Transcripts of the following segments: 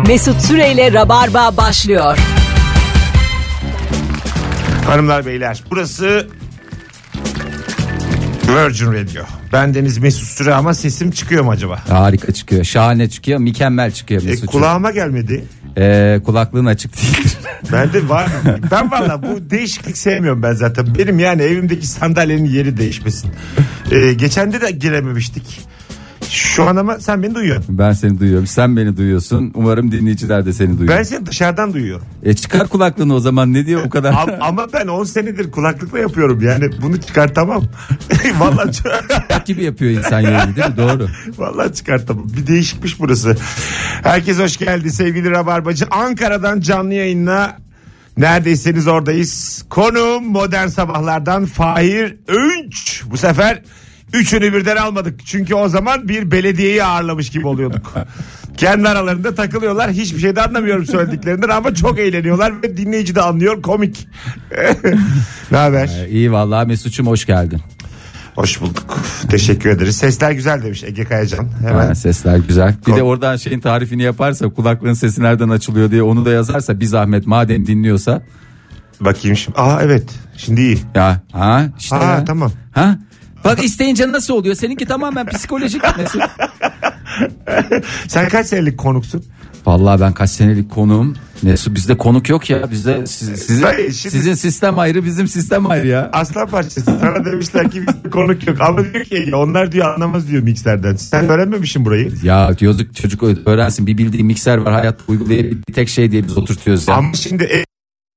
Mesut Süreyle Rabarba başlıyor. Hanımlar beyler burası Virgin Radio. Ben Deniz Mesut Süre ama sesim çıkıyor mu acaba? Harika çıkıyor. Şahane çıkıyor. Mükemmel çıkıyor E, Mesut'cum. kulağıma gelmedi. Ee, kulaklığın açık değildir. Bende var. ben valla bu değişiklik sevmiyorum ben zaten. Benim yani evimdeki sandalyenin yeri değişmesin. E, geçen de de girememiştik. Şu an ama sen beni duyuyorsun. ben seni duyuyorum. Sen beni duyuyorsun. Umarım dinleyiciler de seni duyuyor. Ben seni dışarıdan duyuyorum. E çıkar kulaklığını o zaman ne diyor o kadar? Am- ama ben 10 senedir kulaklıkla yapıyorum yani bunu çıkartamam. Vallahi ç- gibi yapıyor insan yani değil mi? Doğru. Vallahi çıkartamam. Bir değişikmiş burası. Herkes hoş geldi sevgili Rabarbacı. Ankara'dan canlı yayınla neredeyseniz oradayız. Konum modern sabahlardan Fahir Öğünç. Bu sefer üçünü birden almadık. Çünkü o zaman bir belediyeyi ağırlamış gibi oluyorduk. Kendi aralarında takılıyorlar. Hiçbir şey de anlamıyorum söylediklerinden ama çok eğleniyorlar ve dinleyici de anlıyor. Komik. ne haber? Ee, iyi vallahi Mesut'cum hoş geldin. Hoş bulduk. Teşekkür ederiz. Sesler güzel demiş Ege Kayacan. Hemen. Ha, sesler güzel. Bir de oradan şeyin tarifini yaparsa kulaklığın sesi nereden açılıyor diye onu da yazarsa bir zahmet madem dinliyorsa. Bakayım şimdi. Aa evet. Şimdi iyi. Ya ha işte Ha ya. tamam. Ha? Bak isteyince nasıl oluyor? Seninki tamamen psikolojik Mesut. Sen kaç senelik konuksun? Vallahi ben kaç senelik konuğum. Mesut bizde konuk yok ya. Bizde siz- sizin, Hayır, şimdi- sizin sistem ayrı bizim sistem ayrı ya. Aslan parçası. Sana demişler ki bizde konuk yok. Ama diyor ki Ege, onlar diyor anlamaz diyor mikserden. Sen öğrenmemişsin burayı. Ya diyorduk çocuk öğrensin bir bildiği mikser var hayat uygulayabildiği bir tek şey diye biz oturtuyoruz ya. Ama şimdi e,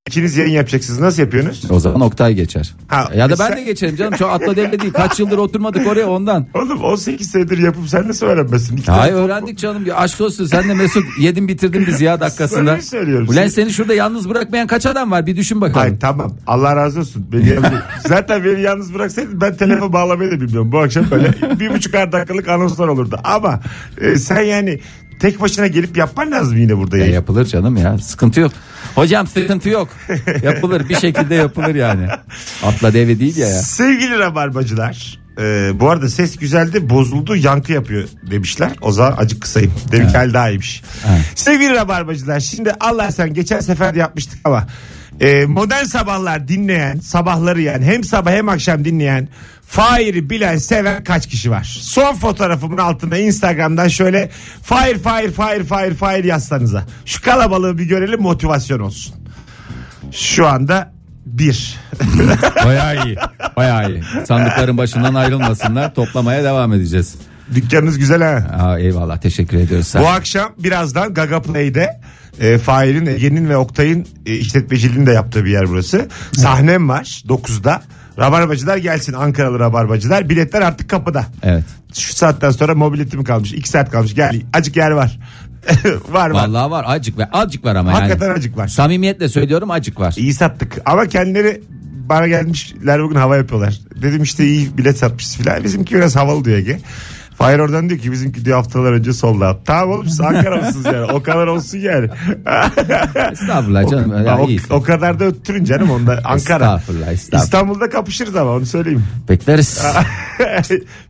ikiniz yayın yapacaksınız. Nasıl yapıyorsunuz? O zaman Oktay geçer. Ha, ya da ben sen- de geçerim canım. Çok atla devre değil. Kaç yıldır oturmadık oraya ondan. Oğlum 18 senedir yapıp sen nasıl öğrenmesin? İki Hayır tane- öğrendik canım. Ya aşk olsun sen de Mesut yedin bitirdin bizi ya dakikasında. Samimi söylüyorum. Ulan seni şurada yalnız bırakmayan kaç adam var bir düşün bakalım. Hayır tamam. Allah razı olsun. Beni yalnız- Zaten beni yalnız bıraksaydın ben telefon bağlamayı da bilmiyorum. Bu akşam böyle bir buçuk dakikalık anonslar olurdu. Ama e, sen yani tek başına gelip yapman lazım yine burada. Ya yayın. yapılır canım ya sıkıntı yok. Hocam sıkıntı yok. Yapılır bir şekilde yapılır yani. Atla devre değil ya ya. Sevgili rabarbacılar. e, bu arada ses güzeldi bozuldu yankı yapıyor demişler. O zaman acık kısayım. Demek ki hal daha iyiymiş. Sevgili rabarbacılar şimdi Allah sen geçen sefer de yapmıştık ama e, modern sabahlar dinleyen sabahları yani hem sabah hem akşam dinleyen Fahir'i bilen seven kaç kişi var? Son fotoğrafımın altına Instagram'dan şöyle Fahir Fahir Fahir Fahir Fahir yazsanıza. Şu kalabalığı bir görelim motivasyon olsun. Şu anda bir. Bayağı iyi. Bayağı iyi. Sandıkların başından ayrılmasınlar. Toplamaya devam edeceğiz. Dükkanınız güzel ha. Aa, eyvallah teşekkür ediyoruz. Sen. Bu akşam birazdan Gaga Play'de e, Fahir'in, Ege'nin ve Oktay'ın e, işletmeciliğini de yaptığı bir yer burası. Sahnem var 9'da. Rabarbacılar gelsin Ankaralı Rabarbacılar. Biletler artık kapıda. Evet. Şu saatten sonra mobilitim kalmış. 2 saat kalmış. Gel acık yer var. var var. Vallahi var acık ve acık var ama Hakikaten yani. acık var. Samimiyetle söylüyorum acık var. İyi sattık. Ama kendileri bana gelmişler bugün hava yapıyorlar. Dedim işte iyi bilet satmışız filan. Bizimki biraz havalı diyor Ege. Fahir oradan diyor ki bizimki diyor haftalar önce solda. Tamam oğlum siz Ankara'lısınız yani. O kadar olsun yani. Estağfurullah canım. o, Ya, o, o kadar da öttürün canım onda Ankara. Estağfurullah, estağfurullah. İstanbul'da kapışırız ama onu söyleyeyim. Bekleriz.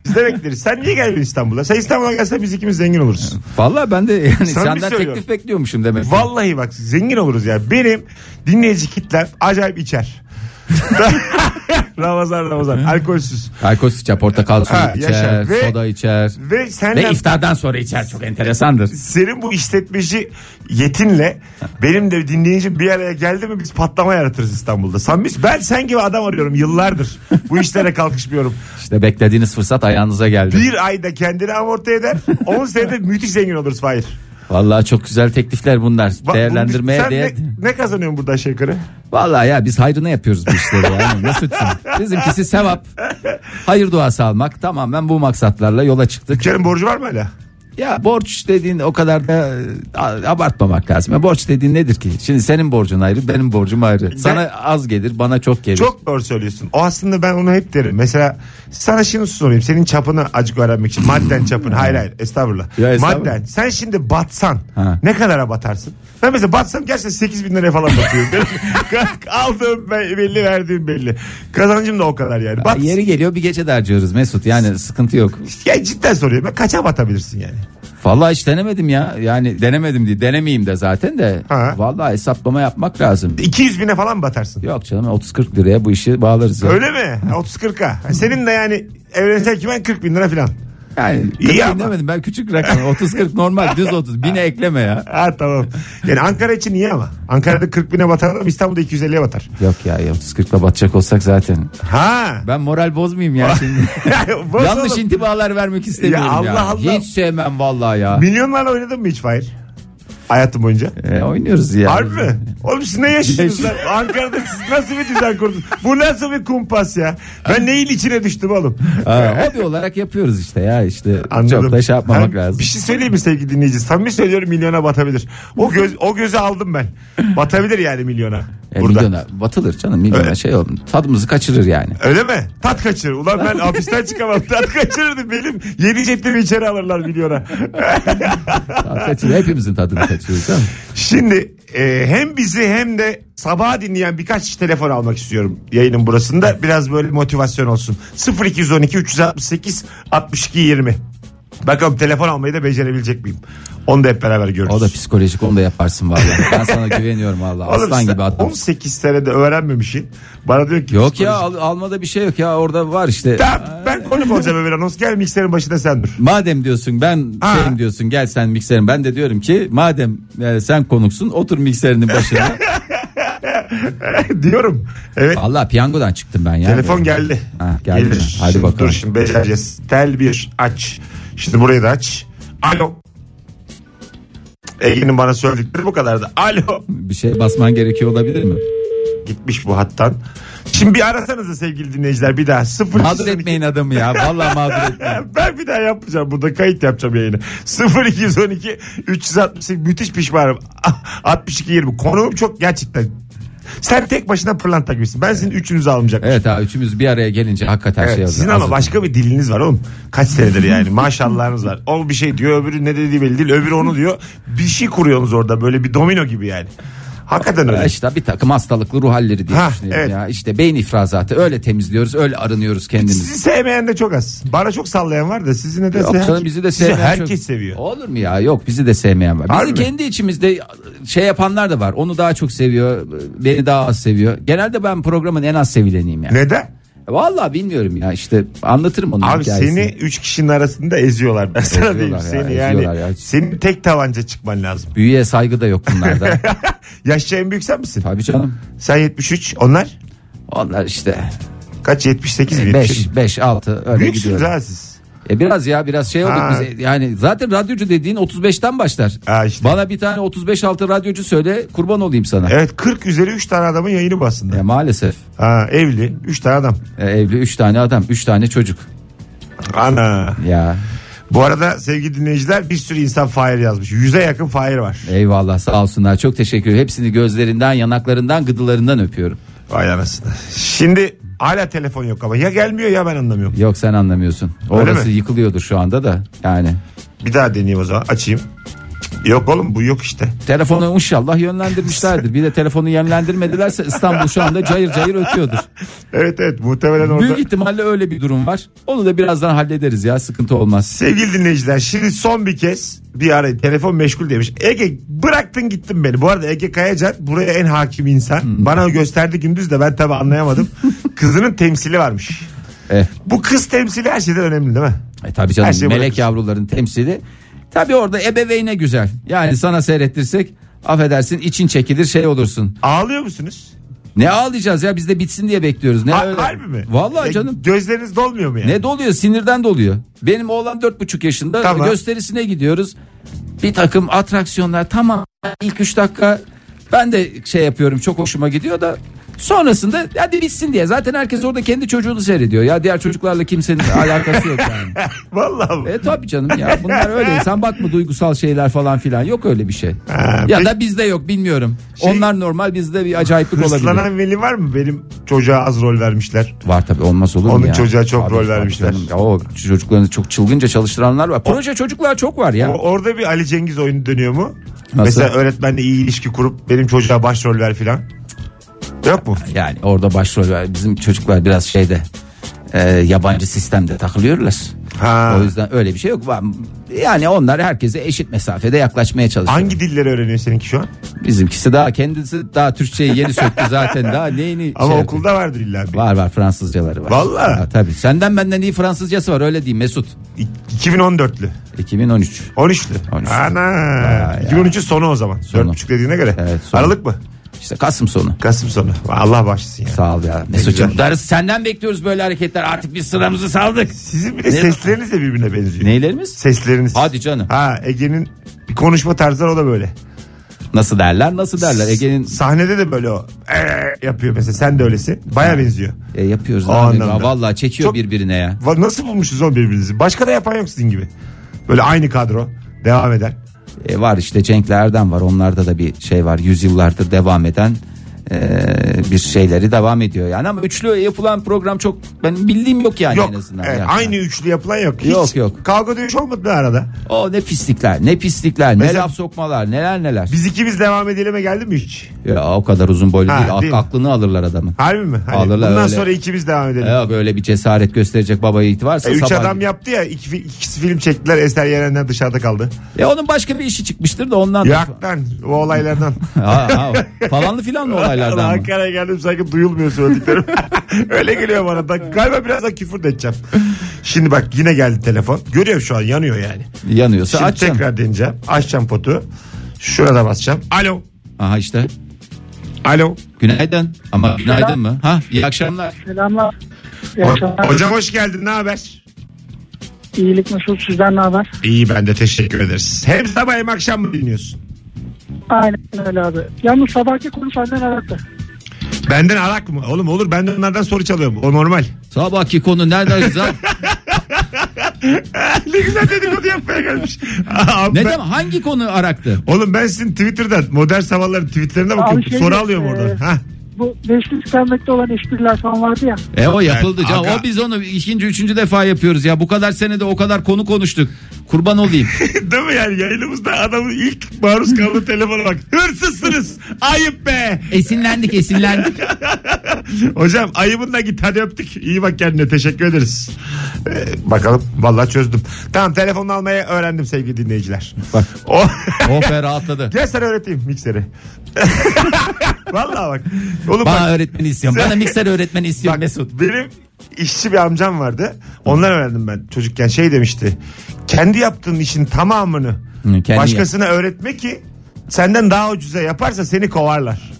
Biz de bekleriz. Sen niye gelmiyorsun İstanbul'a? Sen İstanbul'a gelsen biz ikimiz zengin oluruz. Vallahi ben de yani Samimi senden söylüyorum. teklif bekliyormuşum demek. ki. Vallahi bak zengin oluruz ya. Benim dinleyici kitlem acayip içer. Ramazan Ramazan alkolsüz. Alkol içer, portakal suyu Ha, içer, yaşa. Ve- soda içer. Ve Ve senden iftardan sonra içer çok enteresandır. senin bu işletmeci yetinle benim de dinleyici bir araya geldi mi biz patlama yaratırız İstanbul'da. Samimiz ben sen gibi adam arıyorum yıllardır. Bu işlere kalkışmıyorum. İşte beklediğiniz fırsat ayağınıza geldi. Bir ayda kendini amorti eder. 10 senede müthiş zengin oluruz Fahir. Vallahi çok güzel teklifler bunlar. Bak, Değerlendirmeye Sen değer. ne, ne kazanıyorsun burada yukarı? Vallahi ya biz hayrına yapıyoruz bu işleri yani. Mesut'cum. Bizimkisi sevap. Hayır duası almak. Tamamen bu maksatlarla yola çıktık. Dükkanın borcu var mı hala? Ya borç dediğin o kadar da e, abartmamak lazım. Ya borç dediğin nedir ki? Şimdi senin borcun ayrı, benim borcum ayrı. Sana az gelir, bana çok gelir. Çok doğru söylüyorsun. O aslında ben onu hep derim. Mesela sana şunu sorayım. Senin çapını acık öğrenmek için. Madden çapını. Hayır hayır. Estağfurullah. Ya estağfurullah. Madden. Sen şimdi batsan Ha. ne kadara batarsın? Ben mesela batsam gerçekten 8 bin liraya falan batıyorum. Aldığım be- belli verdiğim belli. Kazancım da o kadar yani. Bat, Yeri geliyor bir gece de harcıyoruz Mesut. Yani sıkıntı yok. ya cidden soruyorum. Ben kaça batabilirsin yani? Vallahi hiç denemedim ya. Yani denemedim diye denemeyeyim de zaten de. Ha. Vallahi hesaplama yapmak lazım. 200 bine falan batarsın. Yok canım 30-40 liraya bu işi bağlarız ya. Öyle mi? 30-40'a. Senin de yani evrensel kimen 40 bin lira falan. Yani İyi ama. demedim ben küçük rakam 30-40 normal düz 30 bine ekleme ya. Ha tamam. Yani Ankara için iyi ama. Ankara'da 40 bine batar adam İstanbul'da 250'ye batar. Yok ya 30-40'la batacak olsak zaten. Ha. Ben moral bozmayayım ya şimdi. Yanlış intibalar vermek istemiyorum ya. Ya Allah Allah. Hiç sevmem vallahi ya. Milyonlarla oynadın mı hiç Fahir? Hayatın boyunca. E, oynuyoruz ya. Harbi mi? Oğlum siz ne yaşıyorsunuz lan? Ankara'da siz nasıl bir düzen kurdunuz? Bu nasıl bir kumpas ya? Ben neyin içine düştüm oğlum? Ha, hobi olarak yapıyoruz işte ya işte Anladım. çok da şey yapmamak Ha, lazım. Bir şey söyleyeyim mi sevgili dinleyici? Samimi söylüyorum milyona batabilir. O göz o gözü aldım ben. Batabilir yani milyona. E, burada. milyona batılır canım milyona Öyle. şey olur tadımızı kaçırır yani. Öyle mi? Tat kaçırır. Ulan ben hapisten çıkamam. Tat kaçırırdım benim. Yedi cetlimi içeri alırlar milyona. Tat kaçırır hepimizin tadını kaçırır Şimdi e, hem bizi hem de sabaha dinleyen birkaç telefon almak istiyorum yayının burasında. Biraz böyle motivasyon olsun. 0212 368 62 20. Bakalım telefon almayı da becerebilecek miyim? Onu da hep beraber görürüz. O da psikolojik onu da yaparsın vallahi. Ben sana güveniyorum vallahi. Oğlum Aslan sen gibi adam. 18 senede öğrenmemişsin. Bana diyor ki Yok ya psikoloji- al- almada bir şey yok ya orada var işte. Tamam, ben konuk olacağım Ömer Anons. Gel mikserin başında sen dur. Madem diyorsun ben Ha. şeyim diyorsun gel sen mikserin. Ben de diyorum ki madem e, sen konuksun otur mikserinin başına. Diyorum. Evet. Vallahi piyangodan çıktım ben ya. Telefon geldi. Ha, geldi mi? Gelir. Hadi Şimdi bakalım. Dur şimdi becereceğiz. Tel bir aç. Şimdi burayı da aç. Alo. Ege'nin bana söyledikleri bu kadardı. Alo. Bir şey basman gerekiyor olabilir mi? Gitmiş bu hattan. Şimdi bir arasanıza sevgili dinleyiciler bir daha. 0 Mağdur etmeyin adamı ya. Vallahi mağdur etmeyin. Ben bir daha yapacağım burada kayıt yapacağım yayını. 0212 368 müthiş pişmanım. 62 20 konuğum çok gerçekten. Sen tek başına pırlanta gibisin. Ben sizin üçünüzü almayacakmışım. Evet ha üçümüz bir araya gelince hakikaten Evet, şey sizin ama başka bir diliniz var oğlum. Kaç senedir yani maşallahınız var. O bir şey diyor öbürü ne dediği belli değil. Öbürü onu diyor. Bir şey kuruyorsunuz orada böyle bir domino gibi yani. Hakikaten öyle. İşte bir takım hastalıklı ruh halleri diye Ha, düşünüyorum evet. ya. İşte beyin ifrazatı öyle temizliyoruz öyle arınıyoruz kendimizi. Sizi sevmeyen de çok az. Bana çok sallayan var da sizi ne Yok canım bizi de sevmeyen herkes çok- seviyor. Olur mu ya? Yok bizi de sevmeyen var. Bizi mi? kendi içimizde şey yapanlar da var. Onu daha çok seviyor, beni daha az seviyor. Genelde ben programın en az sevileniyim yani. Neden? Vallahi bilmiyorum ya işte anlatırım onun Abi hikayesini. seni üç kişinin arasında eziyorlar. Ben sana diyeyim ya, seni yani. eziyorlar ya. Senin tek tabanca çıkman lazım. Büyüye saygı da yok bunlarda. Yaşça en büyük sen misin? Tabii canım. Sen 73 onlar Onlar işte kaç 78 mi? 5 5 6 öyle Büyüksünüz gidiyor. ha siz. E biraz ya biraz şey olduk Ha. biz. Yani zaten radyocu dediğin 35'ten başlar. Ha işte. Bana bir tane 35 altı radyocu söyle kurban olayım sana. Evet 40 üzeri 3 tane adamın yayını bu aslında. E, maalesef. Ha, evli 3 tane adam. E, evli 3 tane adam 3 tane çocuk. Ana. Ya Bu arada sevgili dinleyiciler bir sürü insan Fahir yazmış. Yüze yakın Fahir var. eyvallah sağ olsunlar çok teşekkür ederim. Hepsini gözlerinden yanaklarından gıdılarından öpüyorum. Vay anasını. Şimdi hala telefon yok ama ya gelmiyor ya ben anlamıyorum. Yok sen anlamıyorsun. Öyle Orası mi? yıkılıyordur şu anda da yani. Bir daha deneyeyim o zaman açayım. Yok oğlum bu yok işte. Telefonu inşallah yönlendirmişlerdir. Bir de telefonu yönlendirmedilerse İstanbul şu anda cayır cayır ötüyordur. Evet evet muhtemelen orada. Büyük ihtimalle öyle bir durum var. Onu da birazdan hallederiz ya sıkıntı olmaz. Sevgili dinleyiciler şimdi son bir kez bir ara telefon meşgul demiş. Ege bıraktın gittin beni. Bu arada Ege Kayacan buraya en hakim insan. Bana gösterdi gündüz de ben tabi anlayamadım. Kızının temsili varmış. Eh, Bu kız temsili her şeyden önemli değil mi? e, tabii canım Her şey melek bırakır. yavruların temsili. Tabii orada ebeveyne güzel. Yani sana seyrettirsek affedersin için çekilir şey olursun. Ağlıyor musunuz? Ne ağlayacağız ya biz de bitsin diye bekliyoruz. Ne Ha- öyle? harbi mi? Vallahi E, canım. Gözleriniz dolmuyor mu yani? Ne doluyor sinirden doluyor. Benim oğlan dört buçuk yaşında Tamam. gösterisine gidiyoruz. Bir takım atraksiyonlar tamam ilk üç dakika ben de şey yapıyorum çok hoşuma gidiyor da sonrasında hadi bitsin diye zaten herkes orada kendi çocuğunu seyrediyor ya diğer çocuklarla kimsenin alakası yok yani. Vallahi mi? E tabii canım ya bunlar öyle sen bakma duygusal şeyler falan filan yok öyle bir şey. Ha, ya peki- da bizde yok bilmiyorum. Şey- Onlar normal bizde bir acayiplik olabilir. Hırslanan veli var mı? Benim çocuğa az rol vermişler. Var tabii olmaz olur mu Onun ya? çocuğa çok Tabii, rol vermişler. canım. Ya o çocuklarını çok çılgınca çalıştıranlar var. Proje çocuklar çok var ya. O- orada bir Ali Cengiz oyunu dönüyor mu? Nasıl? Mesela öğretmenle iyi ilişki kurup benim çocuğa başrol ver filan. Yok mu? Yani orada başrol var. Bizim çocuklar biraz şeyde e, yabancı sistemde takılıyorlar. Ha. O yüzden öyle bir şey yok. Yani onlar herkese eşit mesafede yaklaşmaya çalışıyor. Hangi dilleri öğreniyor seninki şu an? Bizimkisi daha kendisi daha Türkçeyi yeni söktü zaten daha neyini Ama şey okulda vardır illa bir. Var var Fransızcaları var. Vallahi. Ha, tabii. Senden benden iyi Fransızcası var öyle diyeyim Mesut. İ- 2014'lü. 2013. 13'lü. 13'lü. Ana. ya. 2013'ün sonu o zaman. Sonu. 4.5 dediğine göre. Evet, sonu. Aralık mı? İşte Kasım sonu. Kasım sonu. Allah başlasın ya. Sağ ol ya Mesut'cum. güzel. Darısı senden bekliyoruz böyle hareketler. Artık biz sıramızı saldık. Sizin bir de Ne- sesleriniz de birbirine benziyor. Neylerimiz? Sesleriniz. Hadi canım. Ha Ege'nin bir konuşma tarzı var, o da böyle. Nasıl derler nasıl derler. Ege'nin Sahnede de böyle o "Ee" yapıyor mesela. Sen de öylesin. Baya benziyor. e, yapıyoruz. O anlamda. Vallahi çekiyor Çok- birbirine ya. Va- Nasıl bulmuşuz o birbirinizi? Başka da yapan yok sizin gibi. Böyle aynı kadro. Devam eden. E, var işte Cenk'le Erdem var. Onlarda da bir şey var. Yüzyıllardır devam eden bir şeyleri devam ediyor yani ama üçlü yapılan program çok benim bildiğim yok yani yok. en azından. Evet, Yani. aynı üçlü yapılan yok. Hiç Yok, yok. Kavga dövüş olmadı mı arada? O ne pislikler ne pislikler ne Mesela- laf sokmalar neler neler. Biz ikimiz devam edelim'e geldi mi hiç? Ya, o kadar uzun boylu Ha, değil, değil mi? aklını alırlar adamın. Harbi mi? Hani Alırlar bundan öyle. sonra ikimiz devam edelim. Ya böyle bir cesaret gösterecek baba yiğit varsa E, üç sabah- adam yaptı ya iki, ikisi film çektiler Eser Yeren'den dışarıda kaldı. Ya onun başka bir işi çıkmıştır da ondan. da- Yaktan o olaylardan. ha, ha, falanlı filanlı olaylardan mı? Ankara'ya geldim sanki duyulmuyor söylediklerim. Öyle geliyor bana da. Galiba biraz da küfür de edeceğim. Şimdi bak yine geldi telefon. Görüyorum şu an yanıyor yani. Yanıyorsa Şimdi açacağım. tekrar deneyeceğim. Açacağım potu. Şurada basacağım. Alo. Aha işte. Alo. Günaydın. Ama günaydın mı? Ha iyi akşamlar. Selamlar. İyi akşamlar. hocam hoş geldin. Ne haber? İyilik Mesut sizden ne haber? İyi ben de teşekkür ederiz. Hem sabah hem akşam mı dinliyorsun? Aynen öyle abi. Yalnız sabahki konu senden araktı. Benden arak mı? Oğlum olur ben de onlardan soru çalıyorum. O normal. Sabahki konu nereden güzel? ne güzel dedikodu yapmaya gelmiş. Abi ne ben- demek hangi konu araktı? Oğlum ben sizin Twitter'dan modern sabahların tweetlerine bakıyorum. Şey, soru alıyorum e, oradan. Ha. Bu beşli tükenmekte olan espriler falan vardı ya. E o yapıldı Evet, canım. aga. O biz onu ikinci üçüncü defa yapıyoruz ya. Bu kadar senede o kadar konu konuştuk. Kurban olayım. Değil mi yani yayınımızda adamın ilk maruz kaldığı telefona bak. Hırsızsınız. Ayıp be. esinlendik esinlendik. Hocam ayıbınla git hadi öptük. İyi bak kendine teşekkür ederiz. Ee, bakalım vallahi çözdüm. Tamam telefonunu almayı öğrendim sevgili dinleyiciler. Bak. O... Oh be rahatladı. Gel sana öğreteyim mikseri. vallahi bak. Oğlum Bana bak, öğretmeni istiyorum. Bana mikser öğretmeni istiyorum bak Mesut. benim işçi bir amcam vardı. Ondan öğrendim ben çocukken şey demişti. Kendi yaptığın işin tamamını Hı, kendi başkasına öğretme ki senden daha ucuza yaparsa seni kovarlar.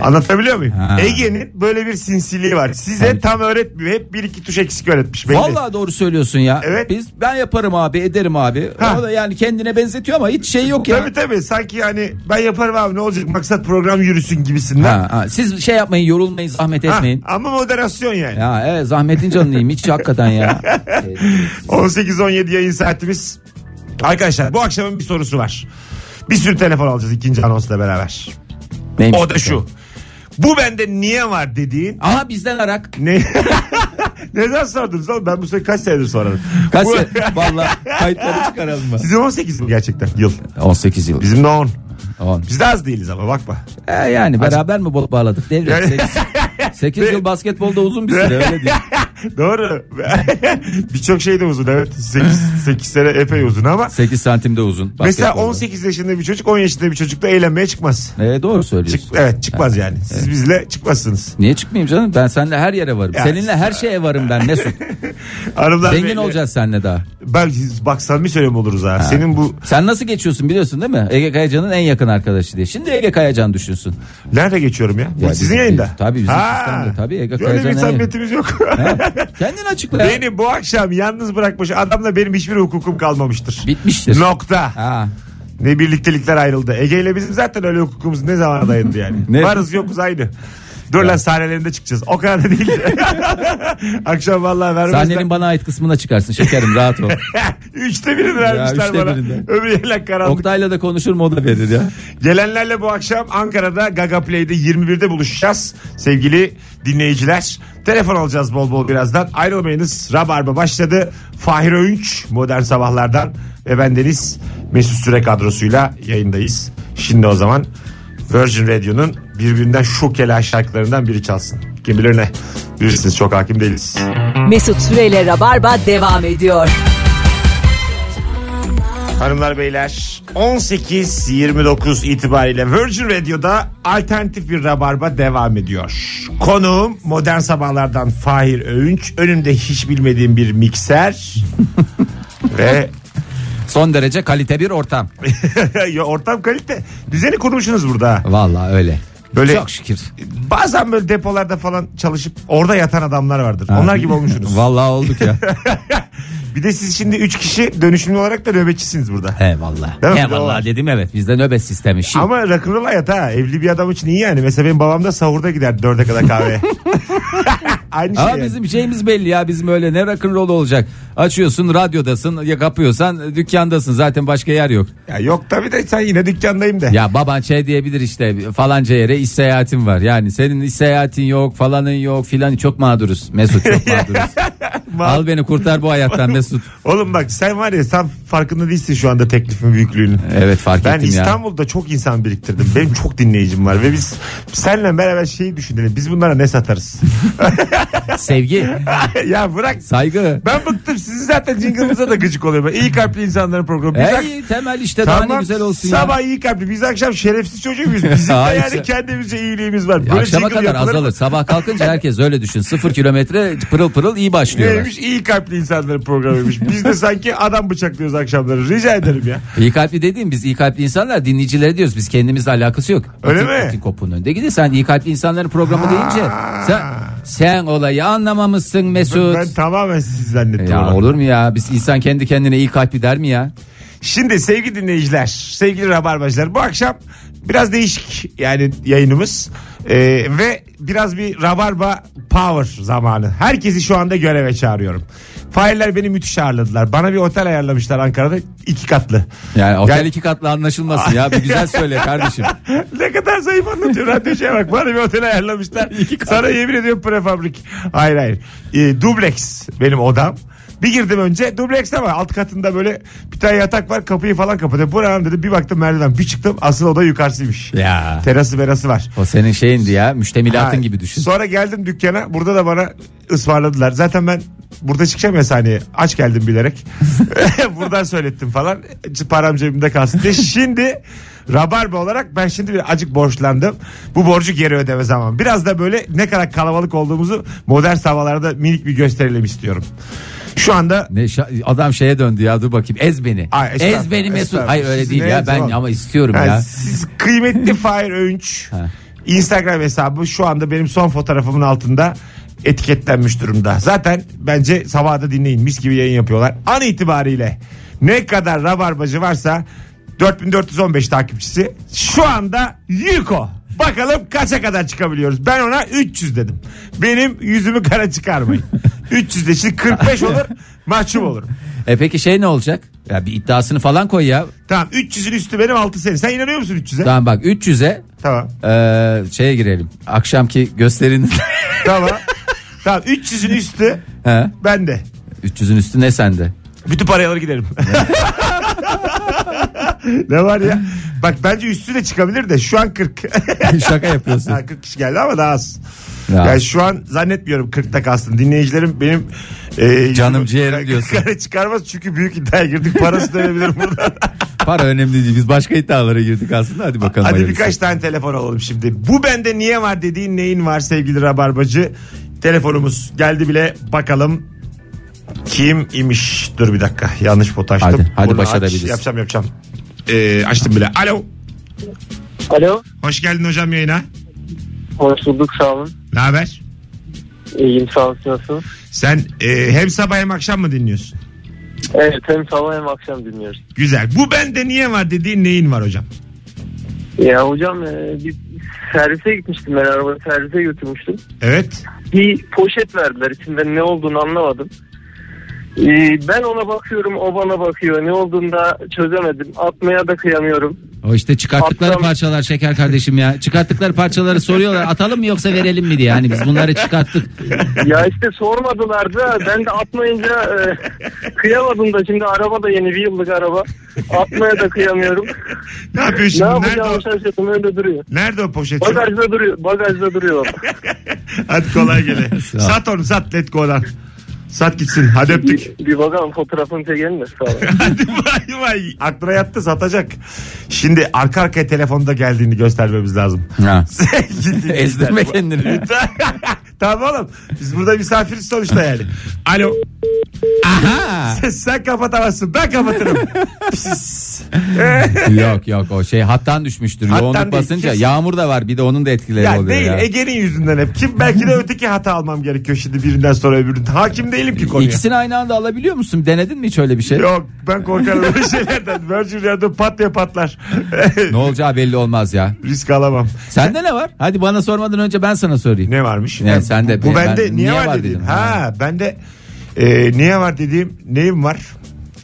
Anlatabiliyor muyum? Ha. Ege'nin böyle bir sinsiliği var. Size Tabii. tam öğretmiyor. Hep bir iki tuş eksik öğretmiş. Belli. Vallahi doğru söylüyorsun ya. Evet. Biz ben yaparım abi, ederim abi. Ha. O da yani kendine benzetiyor ama hiç şey yok ya. Tabii tabii. Sanki yani ben yaparım abi ne olacak maksat program yürüsün gibisinden. Ha, ha. Siz şey yapmayın, yorulmayın, zahmet Ha, etmeyin. ama moderasyon yani. Ya evet zahmetin canlıyım hiç hakikaten ya. Evet. 18-17 yayın saatimiz. Arkadaşlar bu akşamın bir sorusu var. Bir sürü telefon alacağız ikinci anonsla beraber. Neymiş O da bu? şu. Bu bende niye var dediğin Aha bizden arak. ne? Neden sordunuz oğlum? Ben bu soruyu kaç senedir sorarım. Kaç Bu- sene? Valla kayıtları çıkaralım mı? Sizin 18 mi gerçekten yıl? 18 yıl. Bizim de 10. On. Biz de az değiliz ama bakma. E yani beraber mi bol bağladık devlet? Yani- 8, yıl basketbolda uzun bir süre öyle değil. Doğru. Birçok şey de uzun evet. 8, 8 sene epey uzun ama. 8 santimde uzun. Mesela basketbolda. 18 yaşında bir çocuk 10 yaşında bir çocukla eğlenmeye çıkmaz. E, doğru Çık, söylüyorsun. evet çıkmaz yani. Siz bizle çıkmazsınız. Niye çıkmayayım canım? Ben seninle her yere varım. Ya- Seninle her şeye varım ben Mesut. Hanımlar Zengin beyler, olacağız seninle daha. Ben bak samimi söylüyorum oluruz ha. Senin bu Sen nasıl geçiyorsun biliyorsun değil mi? Ege Kayacan'ın en yakın arkadaşı diye. Şimdi Ege Kayacan düşünsün. nerede geçiyorum ya? Bu Ya sizin bizim- yayında. tabii bizim sistemde, tabii Ege Öyle Kayacan'ın bir samimiyetimiz yok. Ha? Kendin açıkla ya. Beni bu akşam yalnız bırakmış adamla benim hiçbir hukukum kalmamıştır. Bitmiştir. Nokta. Ha. Ne birliktelikler ayrıldı. Ege ile bizim zaten öyle hukukumuz ne zaman dayandı yani. Ne? Varız yokuz aynı. Dur lan sahnelerinde çıkacağız. O kadar da değil. Akşam vallahi vermezler. Sahnenin bana ait kısmına çıkarsın şekerim rahat ol. üçte birini vermişler üçte bana. birinde. Öbür yerler karanlık. Oktay'la da konuşur mu o da verir ya. Gelenlerle bu akşam Ankara'da Gaga Play'de 21'de buluşacağız. Sevgili dinleyiciler. Telefon alacağız bol bol birazdan. Ayrılmayınız. Rabarba başladı. Fahir Öğünç Modern Sabahlardan ve bendeniz Mesut Süre kadrosuyla yayındayız. Şimdi o zaman Virgin Radio'nun birbirinden şokela şarkılarından biri çalsın. Kim bilir ne. Bilirsiniz çok hakim değiliz. Mesut Süreyle Rabarba devam ediyor. Hanımlar beyler 18-29 itibariyle Virgin Radio'da alternatif bir rabarba devam ediyor. Konuğum modern sabahlardan Fahir Öğünç. Önümde hiç bilmediğim bir mikser. Ve Son derece kalite bir ortam. ya ortam kalite. Düzeni kurmuşsunuz burada. ha. Vallahi öyle. Böyle Çok şükür. bazen böyle depolarda falan çalışıp orada yatan adamlar vardır. Onlar gibi olmuşsunuz. Vallahi olduk ya. bir de siz şimdi 3 kişi dönüşümlü olarak da nöbetçisiniz burada. He vallahi. Değil mi? He vallahi dedim evet. Bizde nöbet sistemi. Şimdi Ama rock'n'roll hayat ha. Evli bir adam için iyi yani. Mesela benim babam da sahurda gider dörde kadar kahveye. Aynı şey. Ama yani. bizim şeyimiz belli ya bizim öyle ne rock'n'roll olacak. Açıyorsun radyodasın ya kapıyorsan dükkandasın zaten başka yer yok. Ya yok tabii de sen yine dükkandayım de. Ya baban şey diyebilir işte falanca yere iş seyahatin var. Yani senin iş seyahatin yok falanın yok filan çok mağduruz. Mesut çok mağduruz. Al beni kurtar bu hayattan Mesut. Oğlum bak sen var ya sen farkında değilsin şu anda teklifin büyüklüğünün. Evet fark Ben ettim ya. İstanbul'da çok insan biriktirdim. Benim çok dinleyicim var ve biz seninle beraber şeyi düşünelim. Biz bunlara ne satarız? Sevgi, ya bırak. saygı. Ben bıktım. Sizin zaten jingle'ınıza da gıcık oluyor. Ben. İyi kalpli insanların programı. Biz ak- Ey temel işte daha ne güzel olsun ya. Sabah iyi kalpli. Biz akşam şerefsiz çocuğuyuz. Bizim de yani kendimizce iyiliğimiz var. Böyle Akşama kadar mı? azalır. Sabah kalkınca herkes öyle düşün. Sıfır kilometre pırıl pırıl iyi başlıyorlar. Neymiş iyi kalpli insanların programıymış. Biz de sanki adam bıçaklıyoruz akşamları. Rica ederim ya. İyi kalpli dediğim biz iyi kalpli insanlar dinleyicilere diyoruz. Biz kendimizle alakası yok. Öyle Atin- mi? Atin Kop'un önünde gidin sen iyi kalpli insanların programı deyince sen, sen olayı anlamamışsın Mesut. Ben tamamen sizi zannettim. ya onu. olur mu ya? Biz insan kendi kendine iyi kalpli der mi ya? Şimdi sevgili dinleyiciler, sevgili rabarbacılar bu akşam biraz değişik yani yayınımız Ee, ve biraz bir rabarba power zamanı. Herkesi şu anda göreve çağırıyorum. Failler beni müthiş ağırladılar. Bana bir otel ayarlamışlar Ankara'da iki katlı. Yani otel Gel- iki katlı anlaşılmasın ya. Bir güzel söyle kardeşim. ne kadar zayıf anlatıyor radyocuya bak. Bana bir otel ayarlamışlar. Sana yemin ediyorum prefabrik. Hayır hayır. E, dubleks benim odam. Bir girdim önce dubleks ama alt katında böyle bir tane yatak var kapıyı falan kapatıyor. Bu ne lan dedim bir baktım merdiven bir çıktım asıl oda yukarısıymış. Ya. Terası merası var. O senin şeyindi ya. Müştemilatın Ha, gibi düşün. Sonra geldim dükkana burada da bana ısmarladılar. Zaten ben burada çıkacağım ya sahneye. Aç geldim bilerek. Buradan söylettim falan. Param cebimde kalsın diye. Şimdi Rabarba olarak ben şimdi bir acık borçlandım. Bu borcu geri ödeme zaman. Biraz da böyle ne kadar kalabalık olduğumuzu modern havalarda minik bir gösterelim istiyorum. Şu anda Ne şa- adam şeye döndü ya dur bakayım ez beni. Ay, estağfurullah, ez beni Mesut. estağfurullah. Hayır öyle Siz değil ne ya ben oğlum? ama istiyorum Yani ya. Siz kıymetli Fahir Öğünç. Instagram hesabı şu anda benim son fotoğrafımın altında etiketlenmiş durumda. Zaten bence sabah da dinleyin mis gibi yayın yapıyorlar. An itibariyle ne kadar rabarbacı varsa 4415 takipçisi şu anda Yuko. Bakalım kaça kadar çıkabiliyoruz. Ben ona 300 dedim. Benim yüzümü kara çıkarmayın. 300 de şimdi 45 olur mahcup olurum. E peki şey ne olacak? Ya bir iddiasını falan koy ya. Tamam 300'ün üstü benim 6 senin. Sen inanıyor musun 300'e? Tamam bak 300'e Tamam. e, şeye girelim. Akşamki gösterinin Tamam. tamam 300'ün üstü He. bende. 300'ün üstü ne sende? Bütün parayı alır giderim. ne var ya? Bak bence üstü de çıkabilir de şu an 40. Şaka yapıyorsun. Ha, 40 kişi geldi ama daha az. Ya. Yani şu an zannetmiyorum 40'ta kalsın. Dinleyicilerim benim e, Canım ciğerim diyorsun. Kare çıkarmaz çünkü büyük iddiaya girdik. Parası dönebilir buradan. Para önemli değil. Biz başka iddialara girdik aslında. Hadi bakalım. Hadi hayırlısı. birkaç tane telefon alalım şimdi. Bu bende niye var dediğin neyin var sevgili Rabarbacı? Telefonumuz geldi bile bakalım. Kim imiş? Dur bir dakika. Yanlış pot açtım. Hadi, hadi Bunu aç. başarabiliriz. Yapacağım yapacağım. Ee, açtım bile. Alo. Alo. Hoş geldin hocam yayına. Hoş bulduk sağ olun. Ne haber? İyiyim sağ nasılsınız? Sen e, hem sabah hem akşam mı dinliyorsun? Evet hem sabah hem akşam dinliyoruz. Güzel. Bu bende niye var dediğin neyin var hocam? Ya hocam e, bir servise gitmiştim ben arabayı servise götürmüştüm. Evet. Bir poşet verdiler içinde ne olduğunu anlamadım. Ee, ben ona bakıyorum o bana bakıyor. Ne olduğunu da çözemedim. Atmaya da kıyamıyorum. O işte çıkarttıkları Atlam- parçalar şeker kardeşim ya. Çıkarttıkları parçaları soruyorlar atalım mı yoksa verelim mi diye. Yani biz bunları çıkarttık. ya işte sormadılar da ben de atmayınca e, kıyamadım da şimdi araba da yeni bir yıllık araba. Atmaya da kıyamıyorum. Ne yapıyor ne şimdi? Nerede yapacağımı o, şaşırdım öyle duruyor. nerede o poşet? Bagajda duruyor. Bagajda duruyor. Hadi kolay gele. Sat onu sat let go'dan. Sat gitsin. Hadi öptük. bir, bir bakalım fotoğrafını çekelim de. Hadi vay vay. Aklına yattı satacak. Şimdi arka arkaya telefonda geldiğini göstermemiz lazım. Ha. Ezdirme kendini. tamam oğlum. Biz burada misafiriz sonuçta yani. Alo. Aha. Sen kapatamazsın. Ben kapatırım. Yok yok o şey hattan düşmüştür. Hattan Yoğunluk değil, basınca kesin. yağmur da var bir de onun da etkileri ya oluyor değil ya. Ege'nin yüzünden hep. Kim belki de öteki hata almam gerekiyor şimdi birinden sonra öbüründen. Hakim değilim ki konuya. İkisini aynı anda alabiliyor musun? Denedin mi hiç öyle bir şey? Yok ben korkarım öyle şeylerden. Virgin Radio pat diye patlar. Ne olacağı belli olmaz ya. Risk alamam. Sende ne var? Hadi bana sormadan önce ben sana sorayım. Ne varmış? Ne, Ha, sende- bu, bu ben- bende niye, var, dediğim. dedim. Ha, bende e, niye var dediğim neyim var?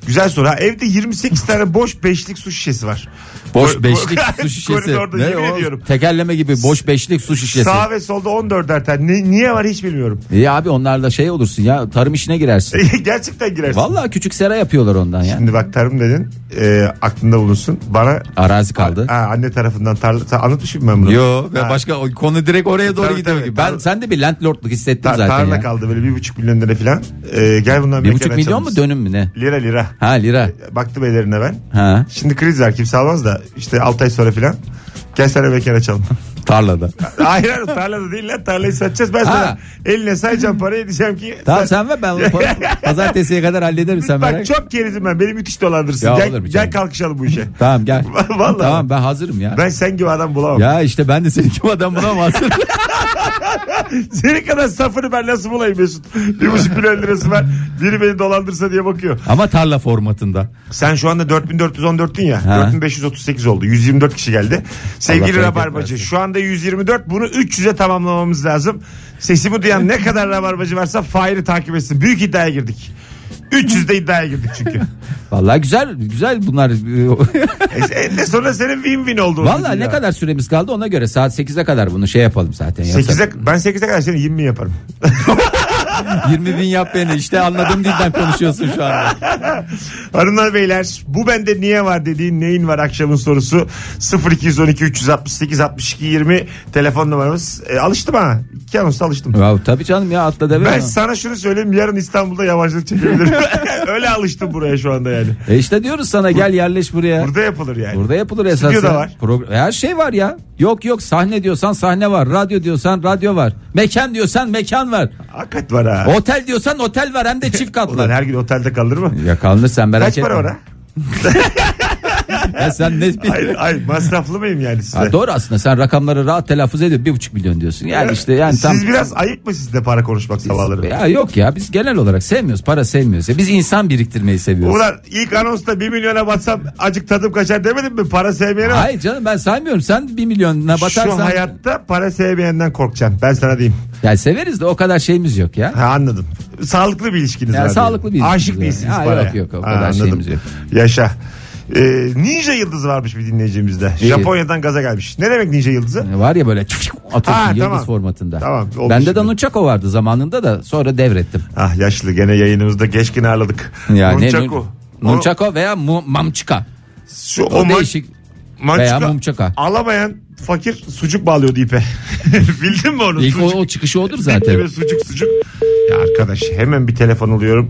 Güzel soru. Ha, evde 28 tane boş beşlik su şişesi var. Boş beşlik su şişesi. Koridorda Ne yemin o? ediyorum. Tekerleme gibi boş beşlik su şişesi. Sağ ve solda 14'er tane. Ne- niye var hiç bilmiyorum. İyi abi onlarla şey olursun ya tarım işine girersin. Gerçekten girersin. Vallahi küçük sera yapıyorlar ondan ya. Şimdi bak tarım dedin e, aklında bulunsun. Bana Arazi kaldı. ha, anne tarafından tarla Sen anlatmışım ben bunu. Yo ve Ha. başka o konu direkt oraya doğru Tabii, gidiyor. tabii. gibi. Ben Tar- sen de bir landlordluk hissettim Ta- zaten tarla ya. kaldı böyle bir buçuk milyon lira falan. E, gel bundan Bir mekan buçuk milyon açalım mu dönüm mü ne? Lira lira. Ha lira. Baktım ellerine ben. Ha Şimdi kriz var kimse almaz da işte 6 ay sonra filan. Gel sana mekan açalım. Tarlada. hayır hayır tarlada değil lan tarlayı satacağız. Ben Ha. sana eline sayacağım parayı diyeceğim ki. Tamam sen ver ben onu pa- pazartesiye kadar hallederim sen Bak merak çok kerizim ben. Beni müthiş dolandırırsın. Ya gel, olur gel canım? kalkışalım bu işe. Tamam gel. Vallahi. Tamam ben hazırım ya. Ben sen gibi adam bulamam. Ya işte ben de senin gibi adam bulamazsın. Senin kadar safını ben nasıl bulayım Mesut? Bir buçuk milyon lirası var. Biri beni dolandırsa diye bakıyor. Ama tarla formatında. Sen şu anda 4414'tün ya. Ha. 4538 oldu. 124 kişi geldi. Sevgili bereket Rabarbacı versin. şu anda 124 bunu 300'e tamamlamamız lazım. Sesimi duyan ne kadar Rabarbacı varsa Fahir'i takip etsin. Büyük iddiaya girdik. 300'de iddiaya girdik çünkü. Vallahi güzel güzel bunlar. E, Eninde sonra senin win win oldu. Vallahi ne kadar süremiz kaldı ona göre saat 8'e kadar bunu şey yapalım zaten. Yoksa 8'e, ben 8'e kadar seni 20 bin yaparım. 20 bin yap beni işte anladığım dilden konuşuyorsun şu anda. Hanımlar beyler bu bende niye var dediğin neyin var akşamın sorusu 0212 368 62 20 telefon numaramız. E, alıştım ha. İki anonsta alıştım. Ya, tabii canım ya atla deve. Ben ama. sana şunu söyleyeyim yarın İstanbul'da yabancılık çekebilirim. Öyle alıştım buraya şu anda yani. E işte diyoruz sana gel yerleş buraya. Burada yapılır yani. Burada yapılır esas. Stüdyoda ya. var. Progr- her şey var ya. Yok yok sahne diyorsan sahne var. Radyo diyorsan radyo var. Mekan diyorsan mekan var. Hakikat var ha. Otel diyorsan otel var hem de çift Ulan katlı. her gün otelde kalır mı? Ya kalınır sen merak Kaç etme. para var ha? Ya sen ne Ay, ay masraflı mıyım yani size? Ha, doğru aslında sen rakamları rahat telaffuz ediyor. Bir buçuk milyon diyorsun. Yani işte yani tam. Siz biraz ayıp mı sizde para konuşmak sabahları? Ya yok ya biz genel olarak sevmiyoruz. Para sevmiyoruz. Ya biz insan biriktirmeyi seviyoruz. Ulan ilk anonsta 1 milyona batsam acık tadım kaçar demedim mi? Para sevmeyene bak. Hayır canım ben saymıyorum. Sen bir milyonuna batarsan. Şu hayatta para sevmeyenden korkacaksın. Ben sana diyeyim. Ya severiz de o kadar şeyimiz yok ya. Ha anladım. Sağlıklı bir ilişkiniz Ya var. sağlıklı bir ilişkimiz Aşık değilsiniz Ha, paraya. yok, yok, o Ha, kadar anladım. şeyimiz yok. Yaşa. Ee, ninja yıldızı varmış bir dinleyicimizde. İyi. Japonya'dan gaza gelmiş. Ne demek ninja yıldızı? Var ya böyle atıyorsun Ha, yıldız tamam. formatında. Tamam, Bende de Nunchako vardı zamanında da sonra devrettim. Ah yaşlı gene yayınımızda geçkin ağırladık. Ya ne Nunchaku. Nun- Nunchako veya mu, mamçika. Şu, O, o, ma- değişik. veya mumçaka. Alamayan fakir sucuk bağlıyordu ipe. Bildin mi onu? İlk o, sucuk. o çıkışı odur Zaten. zaten. sucuk sucuk. Ya arkadaş hemen bir telefon alıyorum.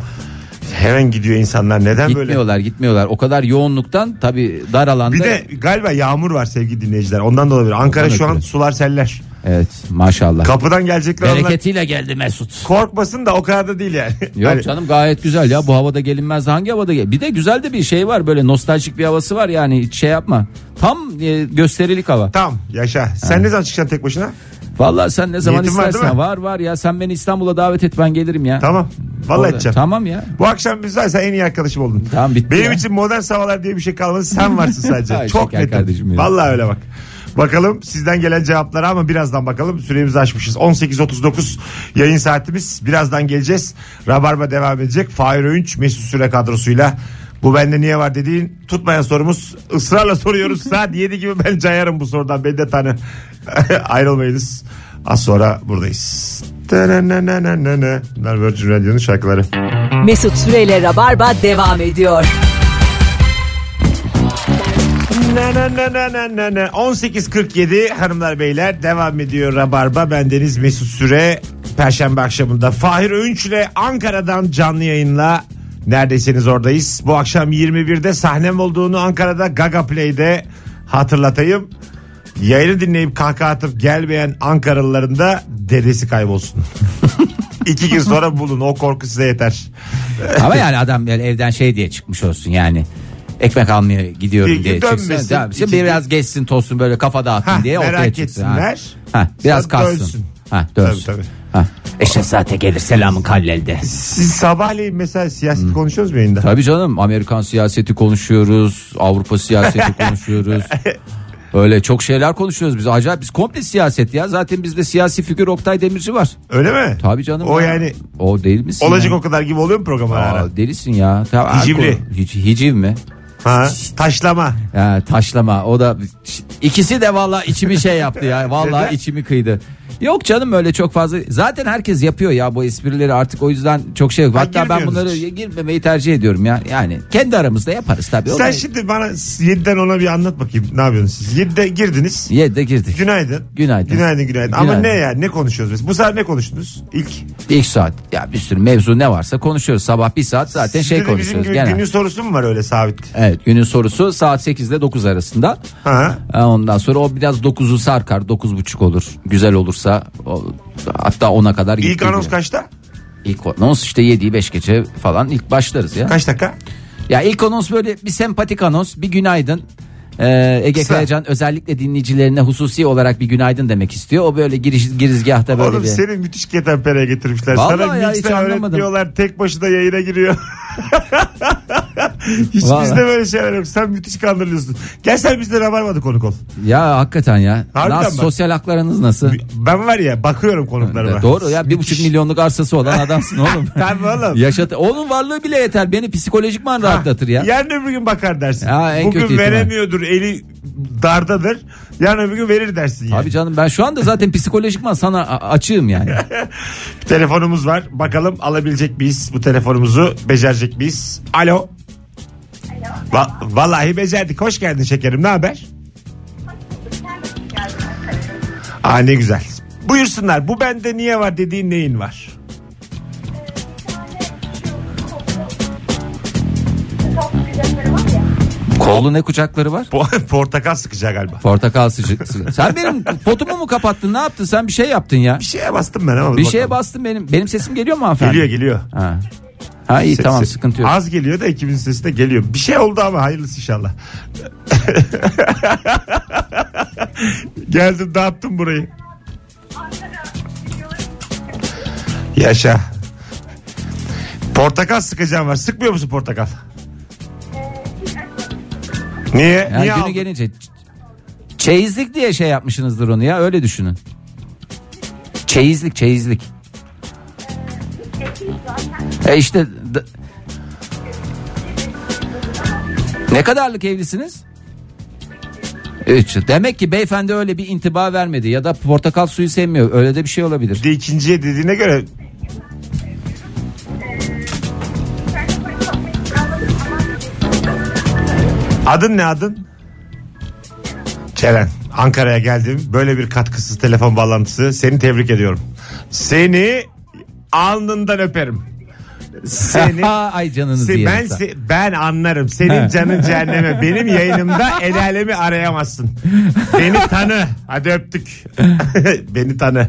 Hemen gidiyor insanlar. Neden böyle? Gitmiyorlar gitmiyorlar. O kadar yoğunluktan tabi dar alanda. Bir de galiba yağmur var sevgili dinleyiciler. Ondan da olabilir. Ankara Ondan şu an ötürü. sular seller. Evet maşallah. Kapıdan gelecekler onlar Bereketiyle geldi Mesut. korkmasın da o kadar da değil yani. Yok Hani- canım gayet güzel ya bu havada gelinmez hangi havada gel? Bir de güzel de bir şey var böyle nostaljik bir havası var yani hiç şey yapma. Tam e, gösterilik hava. Tamam yaşa. Sen ne zaman çıkacaksın tek başına? Vallahi sen ne zaman Niyetin var değil istersen mi? var, var ya sen beni İstanbul'a davet et ben gelirim ya. Tamam. Vallahi Orada- edeceğim. Tamam ya. Bu akşam biz var sen en iyi arkadaşım oldun. Tamam, bitti Benim ya. için modern sabahlar diye bir şey kalmadı. Sen varsın sadece. Ay, Çok şeker netim. kardeşim benim. Vallahi öyle bak. Bakalım sizden gelen cevaplara ama birazdan bakalım. Süremizi aşmışız. 18.39 yayın saatimiz. Birazdan geleceğiz. Rabarba devam edecek. Fahir Öğünç Mesut Süre kadrosuyla. Bu bende niye var dediğin tutmayan sorumuz. ısrarla soruyoruz. Saat 7 gibi ben cayarım bu sorudan. Beni de tanı. Ayrılmayınız. Az sonra buradayız. Bunlar Virgin Radio'nun şarkıları. Mesut Süreyle Rabarba devam ediyor. Na na na na na na na. 18.47 hanımlar beyler devam ediyor Rabarba. Bendeniz Mesut Süre. Perşembe akşamında Fahir Öğünç ile Ankara'dan canlı yayınla neredeyseniz oradayız. Bu akşam 21'de sahnem olduğunu Ankara'da Gaga Play'de hatırlatayım. Yayını dinleyip kahkaha atıp gelmeyen Ankaralıların da dedesi kaybolsun. İki gün sonra bulun o korku size yeter. Ama yani adam böyle evden şey diye çıkmış olsun yani. Ekmek almaya gidiyorum Bir- diye dönmesin. çıksın. Şimdi biraz geçsin tozsun böyle kafa dağıtın Hah, diye ortaya merak çıksın. Ha. etsinler. Ha, biraz Sonra kalsın. dönsün. Ha, dönsün. Tabii, tabii. Ha. Eşref saate gelir selamın kallelde. Siz sabahleyin mesela siyaset Hmm. konuşuyoruz mu yayında? Tabii canım Amerikan siyaseti konuşuyoruz. Avrupa siyaseti konuşuyoruz. Öyle çok şeyler konuşuyoruz biz. Acayip biz komple siyaset ya. Zaten bizde siyasi figür Oktay Demirci var. Öyle mi? Tabii canım. O ya. yani O değil misin? olacak ya? o kadar gibi oluyor mu program ara ara? Aa, delisin ya. Tabii, Hicivli. Hic, hiciv mi? Ha, taşlama. Ya, taşlama o da ikisi de vallahi içimi şey yaptı ya vallahi Neden? içimi kıydı. Yok canım öyle çok fazla zaten herkes yapıyor ya bu esprileri artık o yüzden çok şey yok. Ha, Hatta ben bunları hiç. girmemeyi tercih ediyorum ya. Yani kendi aramızda yaparız tabii. Sen da- şimdi bana 7'den ona bir anlat bakayım. Ne yapıyorsunuz siz? 7'de girdiniz. Yedi girdik. Günaydın. Günaydın. Günaydın günaydın. Ama Günaydın. ne ya? Ne konuşuyoruz biz? Bu sefer ne konuştunuz? İlk. İlk saat ya bir sürü mevzu ne varsa konuşuyoruz. Sabah bir saat zaten şey Sizde de bizim konuşuyoruz. gibi genel. günün sorusu mu var öyle sabit? Evet günün sorusu saat 8 ile 9 arasında. Ha. Ondan sonra o biraz 9'u sarkar 9.30 olur. Güzel olursa o, hatta 10'a kadar İlk gittiği anons bile. kaçta? İlk anons işte 7'yi 5 geçe falan ilk başlarız ya. Kaç dakika? Ya ilk anons böyle bir sempatik anons bir günaydın. Ee, Ege Kısa. Kayacan özellikle dinleyicilerine hususi olarak bir günaydın demek istiyor. O böyle giriş girizgahta böyle Oğlum bir. seni müthiş ketenpereye getirmişler. Vallahi Sana ya, hiç mixten anlamadım. öğretmiyorlar. Tek başına yayına giriyor. Hiç Vallahi. bizde böyle şeyler yok. Sen müthiş kandırılıyorsun. Gel sen bizde Rabarba'da konuk ol. Ya hakikaten ya. Harbiden nasıl bak. sosyal haklarınız nasıl? Ben var ya bakıyorum konuklarıma. Doğru ya bir buçuk milyonluk arsası olan adamsın oğlum. Tabii oğlum. Yaşat onun varlığı bile yeter. Beni psikolojikman rahatlatır ya. Yarın öbür gün bakar dersin. Ya, en Bugün kötü ihtimal. veremiyordur eli dardadır. Yarın öbür gün verir dersin yani. Abi canım ben şu anda zaten psikolojikman sana a- açığım yani. Bir telefonumuz var. Bakalım alabilecek miyiz bu telefonumuzu? Becerecek miyiz? Alo. Va- vallahi becerdik. Hoş geldin şekerim. Ne haber? Aa ne güzel. Buyursunlar. Bu bende niye var dediğin neyin var? Kolu ne kucakları var? Po- Portakal sıkacak galiba. Portakal sıcak. Sen benim potumu mu kapattın? Ne yaptın? Sen bir şey yaptın ya. Bir şeye bastım ben ama. Bir dur şeye bakalım. bastın benim. Benim sesim geliyor mu hanımefendi? Geliyor geliyor. Ha. Ha iyi Se- tamam sıkıntı yok. Az geliyor da ikimizin sesi de geliyor. Bir şey oldu ama hayırlısı inşallah. Geldim dağıttım burayı. Yaşa. Portakal sıkacağım var. Sıkmıyor musun portakal? Niye? Yani Niye günü aldın? gelince çeyizlik diye şey yapmışsınızdır onu ya öyle düşünün. Çeyizlik çeyizlik. E işte ne kadarlık evlisiniz? Üç. Demek ki beyefendi öyle bir intiba vermedi ya da portakal suyu sevmiyor. Öyle de bir şey olabilir. Bir de ikinciye dediğine göre Adın ne adın? Ceren. Ankara'ya geldim. Böyle bir katkısız telefon bağlantısı. Seni tebrik ediyorum. Seni alnından öperim. Seni Ay canınızı Se- ben se- ben anlarım. Senin canın cehenneme. Benim yayınımda el alemi arayamazsın. Beni tanı. Hadi öptük. Beni tanı.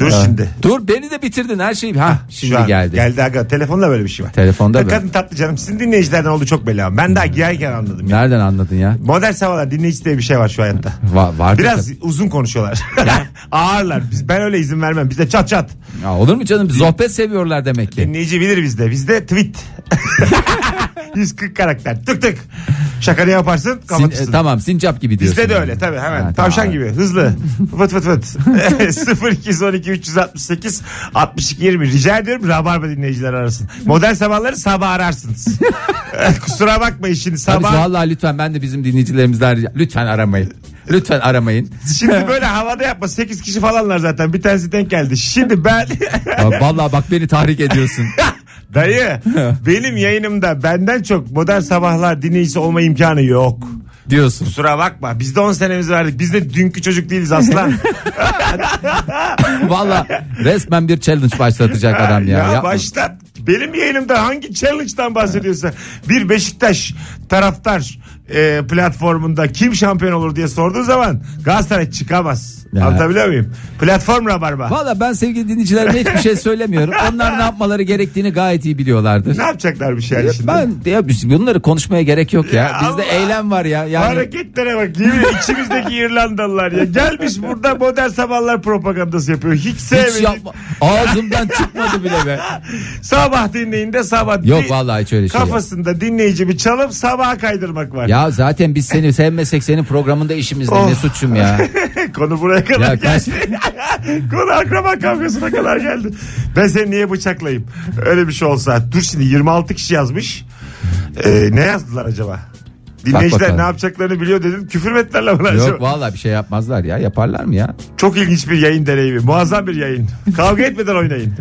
Dur şimdi. Dur beni de bitirdin her şeyi. Ha şimdi Şu an geldi. Geldi aga. Telefonda böyle bir şey var. Telefonda? Kadın tatlı canım. Sizin dinleyicilerden oldu çok belli ama. Ben daha giyerken anladım. Ya. Nereden anladın ya? Modern sabahlar dinleyici diye bir şey var şu hayatta. Va- vardır Biraz tabii. uzun konuşuyorlar. Ağırlar. Biz, ben öyle izin vermem. Bizde çat çat. Ya olur mu canım? Sohbet seviyorlar demek ki. Dinleyici bilir bizde. Bizde tweet. 140 karakter. Tık tık. Şaka ne yaparsın? Sin- Kapatırsın. e, tamam sincap gibi diyorsun. Bizde de yani. öyle tabii hemen. Ha, Tavşan tamam. gibi hızlı. Fıt fıt fıt. 0212 368 62 20. Rica ediyorum Rabarba dinleyiciler arasın. Modern sabahları sabah ararsınız. Kusura bakmayın şimdi sabah. vallahi lütfen ben de bizim dinleyicilerimizden rica- lütfen aramayın. Lütfen aramayın. Şimdi böyle havada yapma 8 kişi falanlar zaten bir tanesi denk geldi. Şimdi ben Ya Vallahi bak beni tahrik ediyorsun. dayı benim yayınımda benden çok modern sabahlar dinleyicisi olma imkanı yok. Diyorsun. Kusura bakma biz de 10 senemizi verdik. Biz de dünkü çocuk değiliz aslan. Vallahi resmen bir challenge başlatacak adam ya. ya Yapma. başlat. Benim yayınımda hangi challenge'dan bahsediyorsa bir Beşiktaş taraftar e, platformunda kim şampiyon olur diye sorduğu zaman Galatasaray çıkamaz. Ya. Anlatabiliyor muyum? Platform rabarba. Valla ben sevgili dinleyicilerime hiçbir şey söylemiyorum. Onlar ne yapmaları gerektiğini gayet iyi biliyorlardır. ne yapacaklar bir şey şimdi? Ben ya biz bunları konuşmaya gerek yok ya. Ya Bizde Allah. eylem var ya. Yani Hareketlere bak. Yemin içimizdeki İrlandalılar ya. Gelmiş burada modern sabahlar propagandası yapıyor. Hiç hiç sevmedim. yapma. Ağzımdan çıkmadı bile be. Sabah dinleyin de sabah. Yok vallahi hiç öyle şey. Kafasında dinleyicimi çalıp sabaha kaydırmak var. Ya zaten biz seni sevmesek senin programında işimiz ne, ne Oh. suçum ya. Konu buraya kadar Ya kaç- geldi. Konu akraba kavgasına kadar geldi. Ben seni niye bıçaklayayım? Öyle bir şey olsa. Dur şimdi 26 kişi yazmış. Ee, ne yazdılar acaba? Dinleyiciler ne yapacaklarını biliyor dedim. Küfür mü ettiler lan bana acaba? Yok vallahi bir şey yapmazlar ya. Yaparlar mı ya? Çok ilginç bir yayın deneyimi. Muazzam bir yayın. Kavga etmeden oynayın.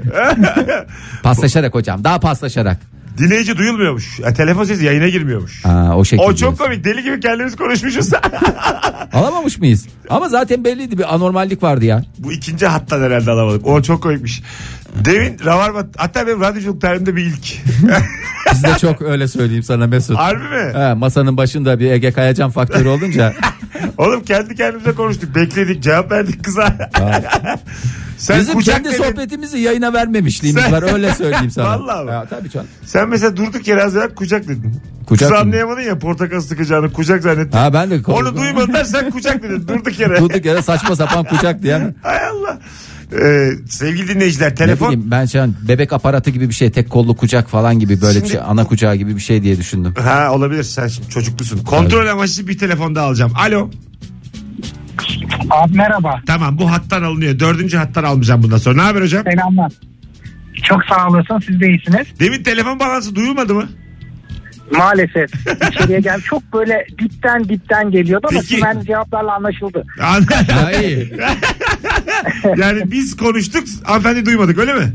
Paslaşarak hocam. Daha paslaşarak. Dinleyici duyulmuyormuş. Ya, telefon sesi yayına girmiyormuş. Ha, o şekilde. O çok komik. Deli gibi kendimiz konuşmuşuz. Alamamış mıyız? Ama zaten belliydi bir anormallik vardı ya. Bu ikinci hattan herhalde alamadık. O çok komikmiş. Demin Ravarba hatta benim radyoculuk tarihimde bir ilk. Bizde çok öyle söyleyeyim sana Mesut. Harbi mi? He, masanın başında bir Ege Kayacan faktörü olunca Oğlum kendi kendimize konuştuk. Bekledik cevap verdik kıza. Sen bizim kucak kendi dedin. sohbetimizi yayına vermemişliğimiz Sen- var öyle söyleyeyim sana. Vallahi mi? Ya, tabii canım. Sen mesela durduk yere az evvel kucak dedin. Kucak Kızı mı? anlayamadın ya portakal sıkacağını kucak zannettin. Ha ben de Onu duymadılar sen kucak dedin durduk yere. Durduk yere saçma sapan kucak diyen. Hay Allah. Ee, sevgili dinleyiciler Ne telefon bileyim ben şu an bebek aparatı gibi bir şey tek kollu kucak falan gibi böyle Şimdi- bir şey ana kucağı gibi bir şey diye düşündüm. Ha olabilir sen şimdi çocuklusun. Kontrol amaçlı bir telefonda alacağım. Alo. Abi merhaba. Tamam bu hattan alınıyor. Dördüncü hattan almayacağım bundan sonra. Ne haber hocam? Selamlar. Çok sağ olasın. Siz de iyisiniz. Demin telefon balansı duyulmadı mı? Maalesef içeriye gel. Çok böyle dipten dipten geliyordu ama Peki. sizin cevaplarla anlaşıldı. İyi. yani biz konuştuk hanımefendi duymadık öyle mi?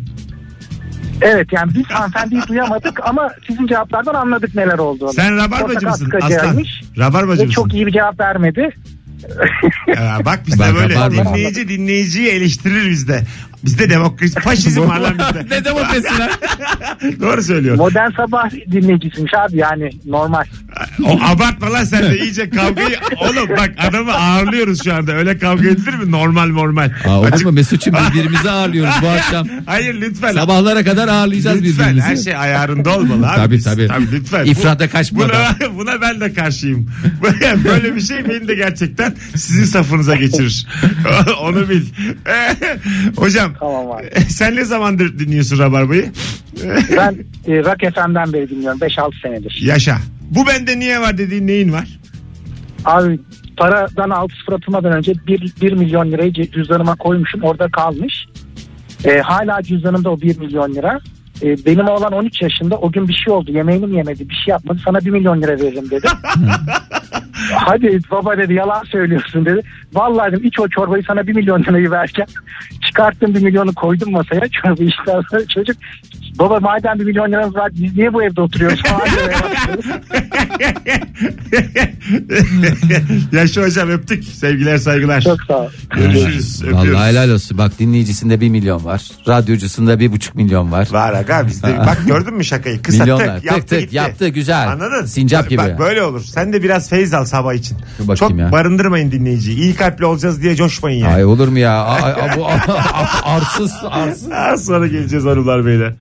Evet yani biz hanımefendiyi duyamadık ama sizin cevaplardan anladık neler olduğunu. Sen rabarbacı mısın aslan? sıkacağıymış Rabarbacı mısın? çok iyi bir cevap vermedi. Ya bak bizde Ben böyle rabarba- dinleyici dinleyiciyi eleştirir bizde. Bizde demokrasi faşizm var lan bizde. ne demokrasi lan? Doğru söylüyor. Modern sabah dinleyicisiymiş abi yani normal. O abartma lan sen de iyice kavgayı. Oğlum bak adamı ağırlıyoruz şu anda. Öyle kavga edilir mi? Normal normal. Aa, olur mu Mesut'cum birbirimizi ağırlıyoruz bu akşam. Hayır lütfen. Sabahlara kadar ağırlayacağız Lütfen birbirimizi. her şey ayarında olmalı abi. Tabii, tabii. lütfen. İfrata Bu- kaçmadan. Buna, buna ben de karşıyım. Böyle bir şey beni de gerçekten sizin safınıza geçirir. Onu bil. Hocam Tamam abi. sen ne zamandır dinliyorsun Rabarba'yı? Ben e, Rock FM'den beri dinliyorum 5-6 senedir. Yaşa. Bu bende niye var dediğin neyin var? Abi paradan altı sıfır atılmadan önce 1, 1 milyon lirayı ce- cüzdanıma koymuşum orada kalmış. E, hala cüzdanımda o 1 milyon lira. E, benim oğlan 13 yaşında o gün bir şey oldu yemeğini mi yemedi bir şey yapmadı sana 1 milyon lira veririm dedi. Hadi baba dedi yalan söylüyorsun dedi. Vallahi dedim iç o çorbayı sana 1 milyon lirayı vereceğim. Çıkarttım 1 milyonu koydum masaya içten sonra çocuk baba madem 1 milyon liramız var biz niye bu evde oturuyoruz falan. Yaşa hocam öptük. Sevgiler saygılar. Çok sağ ol. Görüşürüz. Öpüyoruz. Vallahi helal olsun. Bak dinleyicisinde bir milyon var. Radyocusunda bir buçuk milyon var. Var aga bizde. Bak gördün mü şakayı? Kısa Milyonlar. tık yaptı tık gitti. yaptı güzel. Anladın? Sincap Bak- gibi. Bak böyle olur. Sen de biraz feyz al sabah için. Çok ya. barındırmayın dinleyiciyi. İyi kalpli olacağız diye coşmayın yani. Ay olur mu ya? Ay, bu arsız arsız. Az sonra geleceğiz hanımlar beyler.